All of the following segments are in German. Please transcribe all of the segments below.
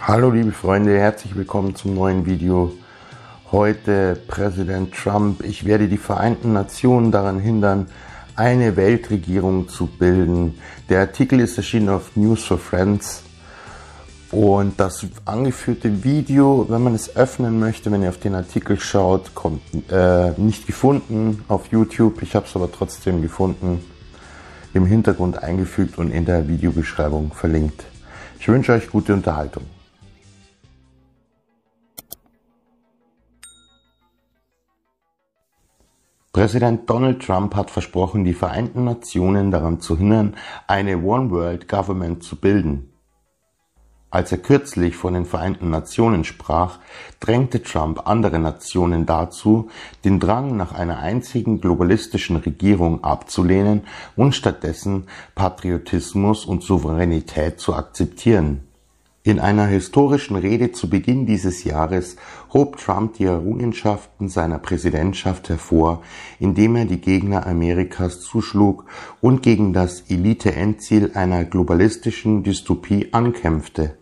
Hallo liebe Freunde, herzlich willkommen zum neuen Video. Heute Präsident Trump. Ich werde die Vereinten Nationen daran hindern, eine Weltregierung zu bilden. Der Artikel ist erschienen auf News for Friends. Und das angeführte Video, wenn man es öffnen möchte, wenn ihr auf den Artikel schaut, kommt äh, nicht gefunden auf YouTube. Ich habe es aber trotzdem gefunden, im Hintergrund eingefügt und in der Videobeschreibung verlinkt. Ich wünsche euch gute Unterhaltung. Präsident Donald Trump hat versprochen, die Vereinten Nationen daran zu hindern, eine One World Government zu bilden. Als er kürzlich von den Vereinten Nationen sprach, drängte Trump andere Nationen dazu, den Drang nach einer einzigen globalistischen Regierung abzulehnen und stattdessen Patriotismus und Souveränität zu akzeptieren. In einer historischen Rede zu Beginn dieses Jahres hob Trump die Errungenschaften seiner Präsidentschaft hervor, indem er die Gegner Amerikas zuschlug und gegen das Elite-Endziel einer globalistischen Dystopie ankämpfte.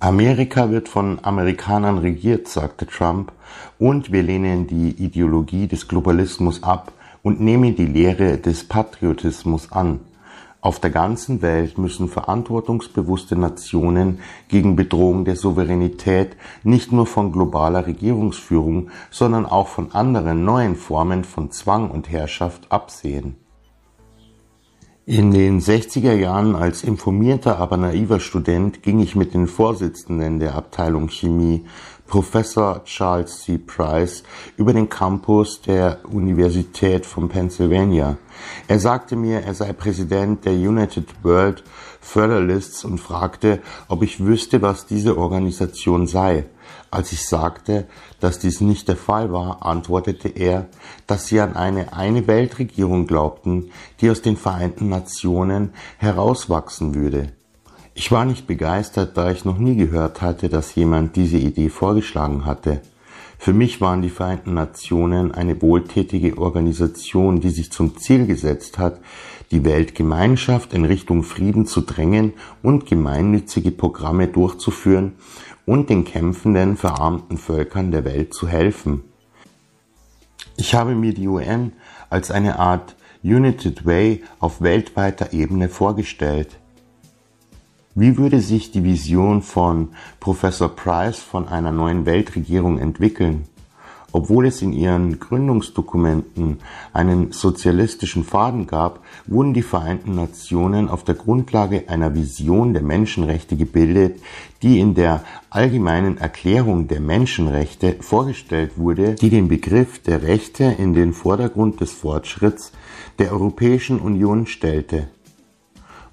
Amerika wird von Amerikanern regiert, sagte Trump, und wir lehnen die Ideologie des Globalismus ab und nehmen die Lehre des Patriotismus an. Auf der ganzen Welt müssen verantwortungsbewusste Nationen gegen Bedrohung der Souveränität nicht nur von globaler Regierungsführung, sondern auch von anderen neuen Formen von Zwang und Herrschaft absehen. In den 60er Jahren als informierter, aber naiver Student ging ich mit den Vorsitzenden der Abteilung Chemie Professor Charles C. Price über den Campus der Universität von Pennsylvania. Er sagte mir, er sei Präsident der United World Federalists und fragte, ob ich wüsste, was diese Organisation sei. Als ich sagte, dass dies nicht der Fall war, antwortete er, dass sie an eine eine Weltregierung glaubten, die aus den Vereinten Nationen herauswachsen würde. Ich war nicht begeistert, da ich noch nie gehört hatte, dass jemand diese Idee vorgeschlagen hatte. Für mich waren die Vereinten Nationen eine wohltätige Organisation, die sich zum Ziel gesetzt hat, die Weltgemeinschaft in Richtung Frieden zu drängen und gemeinnützige Programme durchzuführen und den kämpfenden, verarmten Völkern der Welt zu helfen. Ich habe mir die UN als eine Art United Way auf weltweiter Ebene vorgestellt. Wie würde sich die Vision von Professor Price von einer neuen Weltregierung entwickeln? Obwohl es in ihren Gründungsdokumenten einen sozialistischen Faden gab, wurden die Vereinten Nationen auf der Grundlage einer Vision der Menschenrechte gebildet, die in der Allgemeinen Erklärung der Menschenrechte vorgestellt wurde, die den Begriff der Rechte in den Vordergrund des Fortschritts der Europäischen Union stellte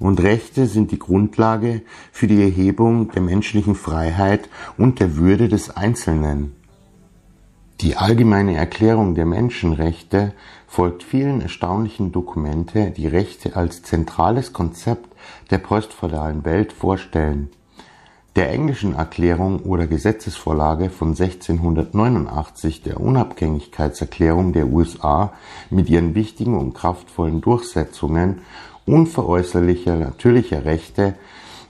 und Rechte sind die Grundlage für die Erhebung der menschlichen Freiheit und der Würde des Einzelnen. Die allgemeine Erklärung der Menschenrechte folgt vielen erstaunlichen Dokumente, die Rechte als zentrales Konzept der postfeudalen Welt vorstellen. Der englischen Erklärung oder Gesetzesvorlage von 1689 der Unabhängigkeitserklärung der USA mit ihren wichtigen und kraftvollen Durchsetzungen unveräußerlicher natürlicher Rechte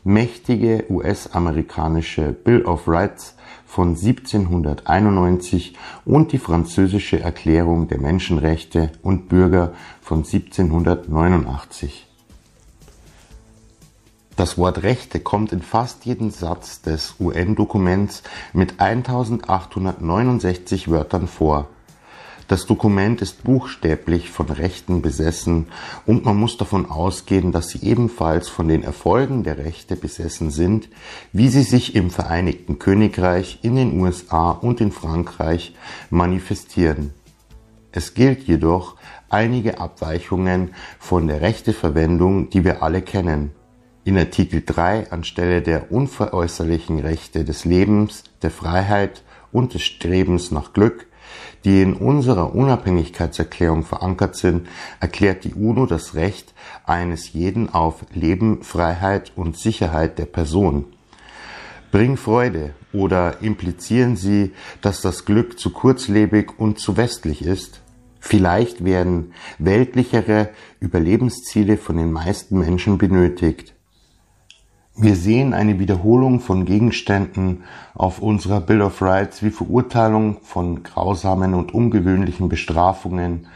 mächtige US-amerikanische Bill of Rights von 1791 und die französische Erklärung der Menschenrechte und Bürger von 1789. Das Wort Rechte kommt in fast jedem Satz des UN-Dokuments mit 1869 Wörtern vor. Das Dokument ist buchstäblich von Rechten besessen und man muss davon ausgehen, dass sie ebenfalls von den Erfolgen der Rechte besessen sind, wie sie sich im Vereinigten Königreich, in den USA und in Frankreich manifestieren. Es gilt jedoch einige Abweichungen von der Rechteverwendung, die wir alle kennen. In Artikel 3 anstelle der unveräußerlichen Rechte des Lebens, der Freiheit und des Strebens nach Glück die in unserer Unabhängigkeitserklärung verankert sind, erklärt die UNO das Recht eines jeden auf Leben, Freiheit und Sicherheit der Person. Bring Freude oder implizieren sie, dass das Glück zu kurzlebig und zu westlich ist? Vielleicht werden weltlichere Überlebensziele von den meisten Menschen benötigt. Wir sehen eine Wiederholung von Gegenständen auf unserer Bill of Rights wie Verurteilung von grausamen und ungewöhnlichen Bestrafungen,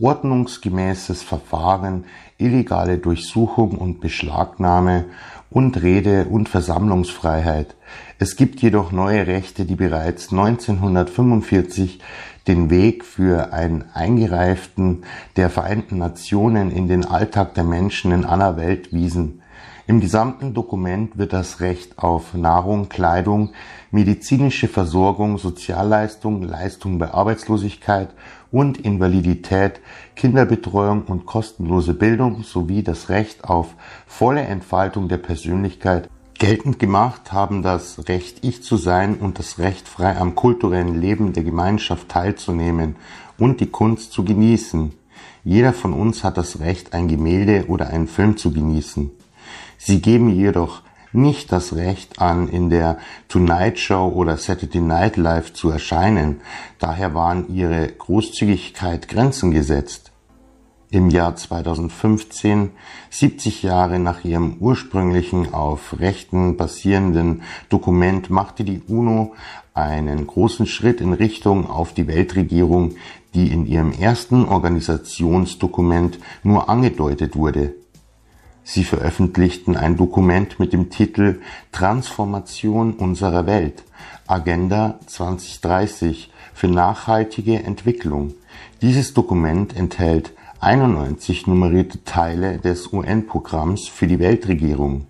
ordnungsgemäßes Verfahren, illegale Durchsuchung und Beschlagnahme und Rede- und Versammlungsfreiheit. Es gibt jedoch neue Rechte, die bereits 1945 den Weg für einen eingereiften der Vereinten Nationen in den Alltag der Menschen in aller Welt wiesen. Im gesamten Dokument wird das Recht auf Nahrung, Kleidung, medizinische Versorgung, Sozialleistung, Leistung bei Arbeitslosigkeit und Invalidität, Kinderbetreuung und kostenlose Bildung sowie das Recht auf volle Entfaltung der Persönlichkeit geltend gemacht haben das Recht, ich zu sein und das Recht, frei am kulturellen Leben der Gemeinschaft teilzunehmen und die Kunst zu genießen. Jeder von uns hat das Recht, ein Gemälde oder einen Film zu genießen. Sie geben jedoch nicht das Recht an, in der Tonight Show oder Saturday Night Live zu erscheinen. Daher waren ihre Großzügigkeit Grenzen gesetzt. Im Jahr 2015, 70 Jahre nach ihrem ursprünglichen auf Rechten basierenden Dokument, machte die UNO einen großen Schritt in Richtung auf die Weltregierung, die in ihrem ersten Organisationsdokument nur angedeutet wurde. Sie veröffentlichten ein Dokument mit dem Titel Transformation unserer Welt Agenda 2030 für nachhaltige Entwicklung. Dieses Dokument enthält 91 nummerierte Teile des UN-Programms für die Weltregierung.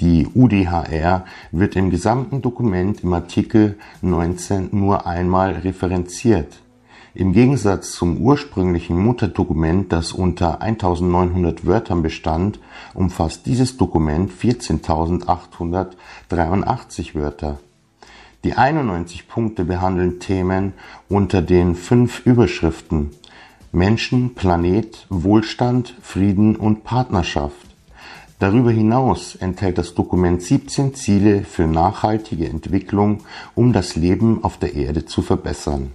Die UDHR wird im gesamten Dokument im Artikel 19 nur einmal referenziert. Im Gegensatz zum ursprünglichen Mutterdokument, das unter 1900 Wörtern bestand, umfasst dieses Dokument 14.883 Wörter. Die 91 Punkte behandeln Themen unter den fünf Überschriften Menschen, Planet, Wohlstand, Frieden und Partnerschaft. Darüber hinaus enthält das Dokument 17 Ziele für nachhaltige Entwicklung, um das Leben auf der Erde zu verbessern.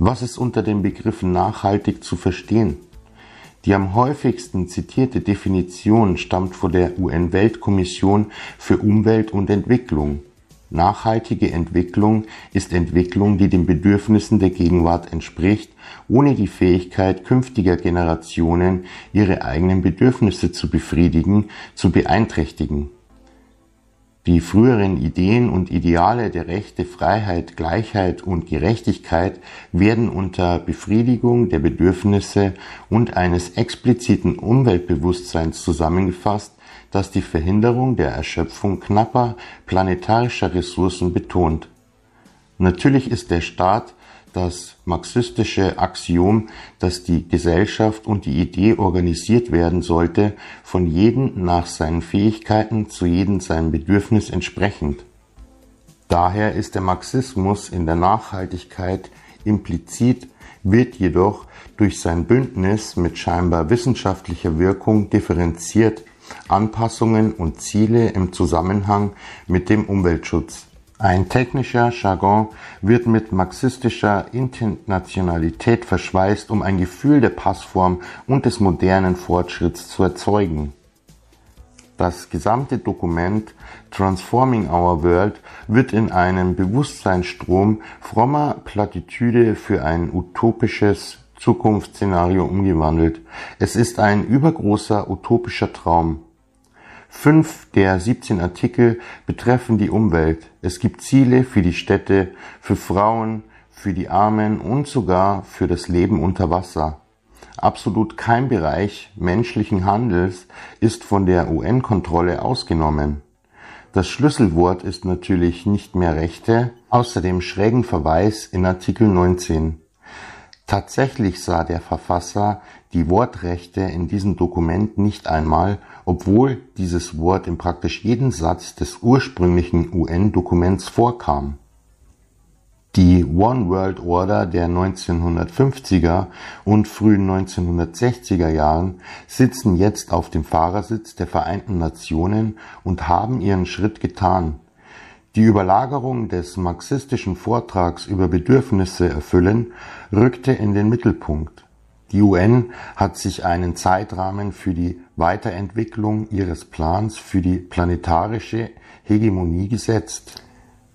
Was ist unter dem Begriff nachhaltig zu verstehen? Die am häufigsten zitierte Definition stammt von der UN-Weltkommission für Umwelt und Entwicklung. Nachhaltige Entwicklung ist Entwicklung, die den Bedürfnissen der Gegenwart entspricht, ohne die Fähigkeit künftiger Generationen, ihre eigenen Bedürfnisse zu befriedigen, zu beeinträchtigen. Die früheren Ideen und Ideale der Rechte, Freiheit, Gleichheit und Gerechtigkeit werden unter Befriedigung der Bedürfnisse und eines expliziten Umweltbewusstseins zusammengefasst, das die Verhinderung der Erschöpfung knapper planetarischer Ressourcen betont. Natürlich ist der Staat das marxistische Axiom, dass die Gesellschaft und die Idee organisiert werden sollte, von jedem nach seinen Fähigkeiten, zu jedem seinem Bedürfnis entsprechend. Daher ist der Marxismus in der Nachhaltigkeit implizit, wird jedoch durch sein Bündnis mit scheinbar wissenschaftlicher Wirkung differenziert Anpassungen und Ziele im Zusammenhang mit dem Umweltschutz ein technischer Jargon wird mit marxistischer Internationalität verschweißt, um ein Gefühl der Passform und des modernen Fortschritts zu erzeugen. Das gesamte Dokument Transforming Our World wird in einen Bewusstseinsstrom frommer Plattitüde für ein utopisches Zukunftsszenario umgewandelt. Es ist ein übergroßer utopischer Traum. Fünf der 17 Artikel betreffen die Umwelt. Es gibt Ziele für die Städte, für Frauen, für die Armen und sogar für das Leben unter Wasser. Absolut kein Bereich menschlichen Handels ist von der UN-Kontrolle ausgenommen. Das Schlüsselwort ist natürlich nicht mehr Rechte, außer dem schrägen Verweis in Artikel 19. Tatsächlich sah der Verfasser die Wortrechte in diesem Dokument nicht einmal, obwohl dieses Wort in praktisch jedem Satz des ursprünglichen UN-Dokuments vorkam. Die One World Order der 1950er und frühen 1960er Jahren sitzen jetzt auf dem Fahrersitz der Vereinten Nationen und haben ihren Schritt getan, die Überlagerung des marxistischen Vortrags über Bedürfnisse erfüllen rückte in den Mittelpunkt. Die UN hat sich einen Zeitrahmen für die Weiterentwicklung ihres Plans für die planetarische Hegemonie gesetzt.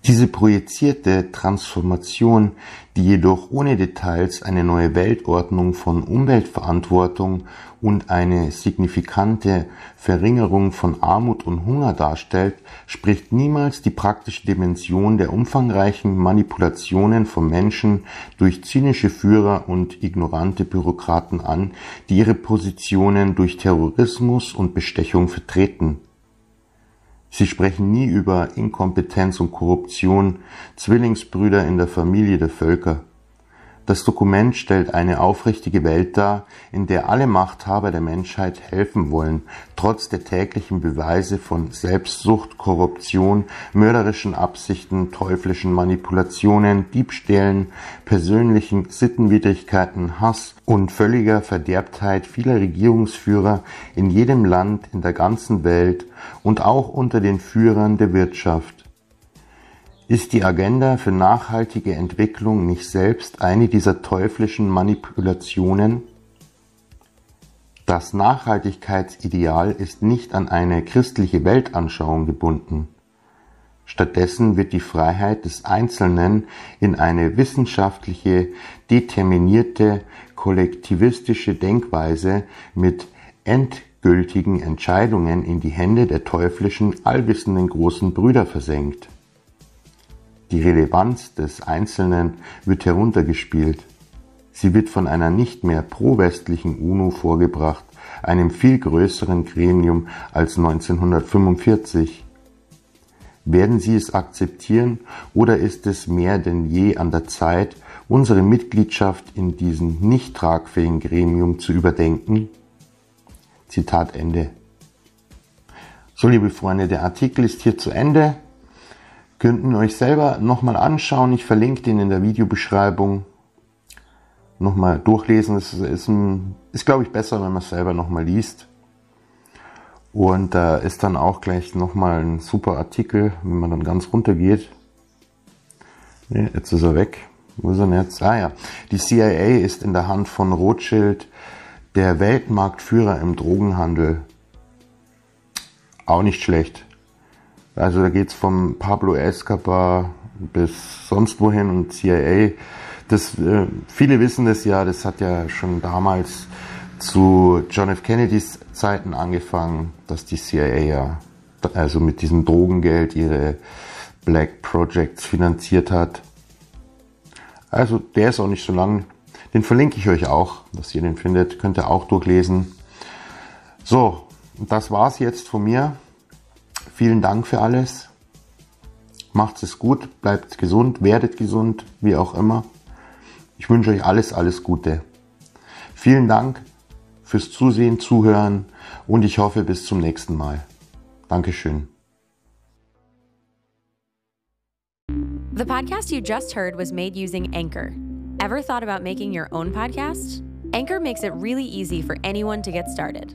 Diese projizierte Transformation, die jedoch ohne Details eine neue Weltordnung von Umweltverantwortung und eine signifikante Verringerung von Armut und Hunger darstellt, spricht niemals die praktische Dimension der umfangreichen Manipulationen von Menschen durch zynische Führer und ignorante Bürokraten an, die ihre Positionen durch Terrorismus und Bestechung vertreten. Sie sprechen nie über Inkompetenz und Korruption, Zwillingsbrüder in der Familie der Völker. Das Dokument stellt eine aufrichtige Welt dar, in der alle Machthaber der Menschheit helfen wollen, trotz der täglichen Beweise von Selbstsucht, Korruption, mörderischen Absichten, teuflischen Manipulationen, Diebstählen, persönlichen Sittenwidrigkeiten, Hass und völliger Verderbtheit vieler Regierungsführer in jedem Land in der ganzen Welt und auch unter den Führern der Wirtschaft. Ist die Agenda für nachhaltige Entwicklung nicht selbst eine dieser teuflischen Manipulationen? Das Nachhaltigkeitsideal ist nicht an eine christliche Weltanschauung gebunden. Stattdessen wird die Freiheit des Einzelnen in eine wissenschaftliche, determinierte, kollektivistische Denkweise mit endgültigen Entscheidungen in die Hände der teuflischen, allwissenden großen Brüder versenkt. Die Relevanz des Einzelnen wird heruntergespielt. Sie wird von einer nicht mehr pro-westlichen UNO vorgebracht, einem viel größeren Gremium als 1945. Werden Sie es akzeptieren oder ist es mehr denn je an der Zeit, unsere Mitgliedschaft in diesem nicht tragfähigen Gremium zu überdenken? Zitat Ende. So, liebe Freunde, der Artikel ist hier zu Ende könnten euch selber nochmal anschauen. Ich verlinke den in der Videobeschreibung. Nochmal durchlesen. Es ist, ein, ist glaube ich, besser, wenn man es selber nochmal liest. Und da äh, ist dann auch gleich nochmal ein super Artikel, wenn man dann ganz runter geht. Nee, jetzt ist er weg. Wo ist er denn jetzt? Ah ja, die CIA ist in der Hand von Rothschild der Weltmarktführer im Drogenhandel. Auch nicht schlecht. Also da geht's vom Pablo Escobar bis sonst wohin und CIA. Das, äh, viele wissen das ja, das hat ja schon damals zu John F. Kennedys Zeiten angefangen, dass die CIA ja also mit diesem Drogengeld ihre Black Projects finanziert hat. Also der ist auch nicht so lang. Den verlinke ich euch auch, dass ihr den findet. Könnt ihr auch durchlesen. So, das war's jetzt von mir. Vielen Dank für alles. Macht es gut, bleibt gesund, werdet gesund, wie auch immer. Ich wünsche euch alles, alles Gute. Vielen Dank fürs Zusehen, Zuhören und ich hoffe bis zum nächsten Mal. Dankeschön. The podcast you just heard was made using Anchor. Ever thought about making your own podcast? Anchor makes it really easy for anyone to get started.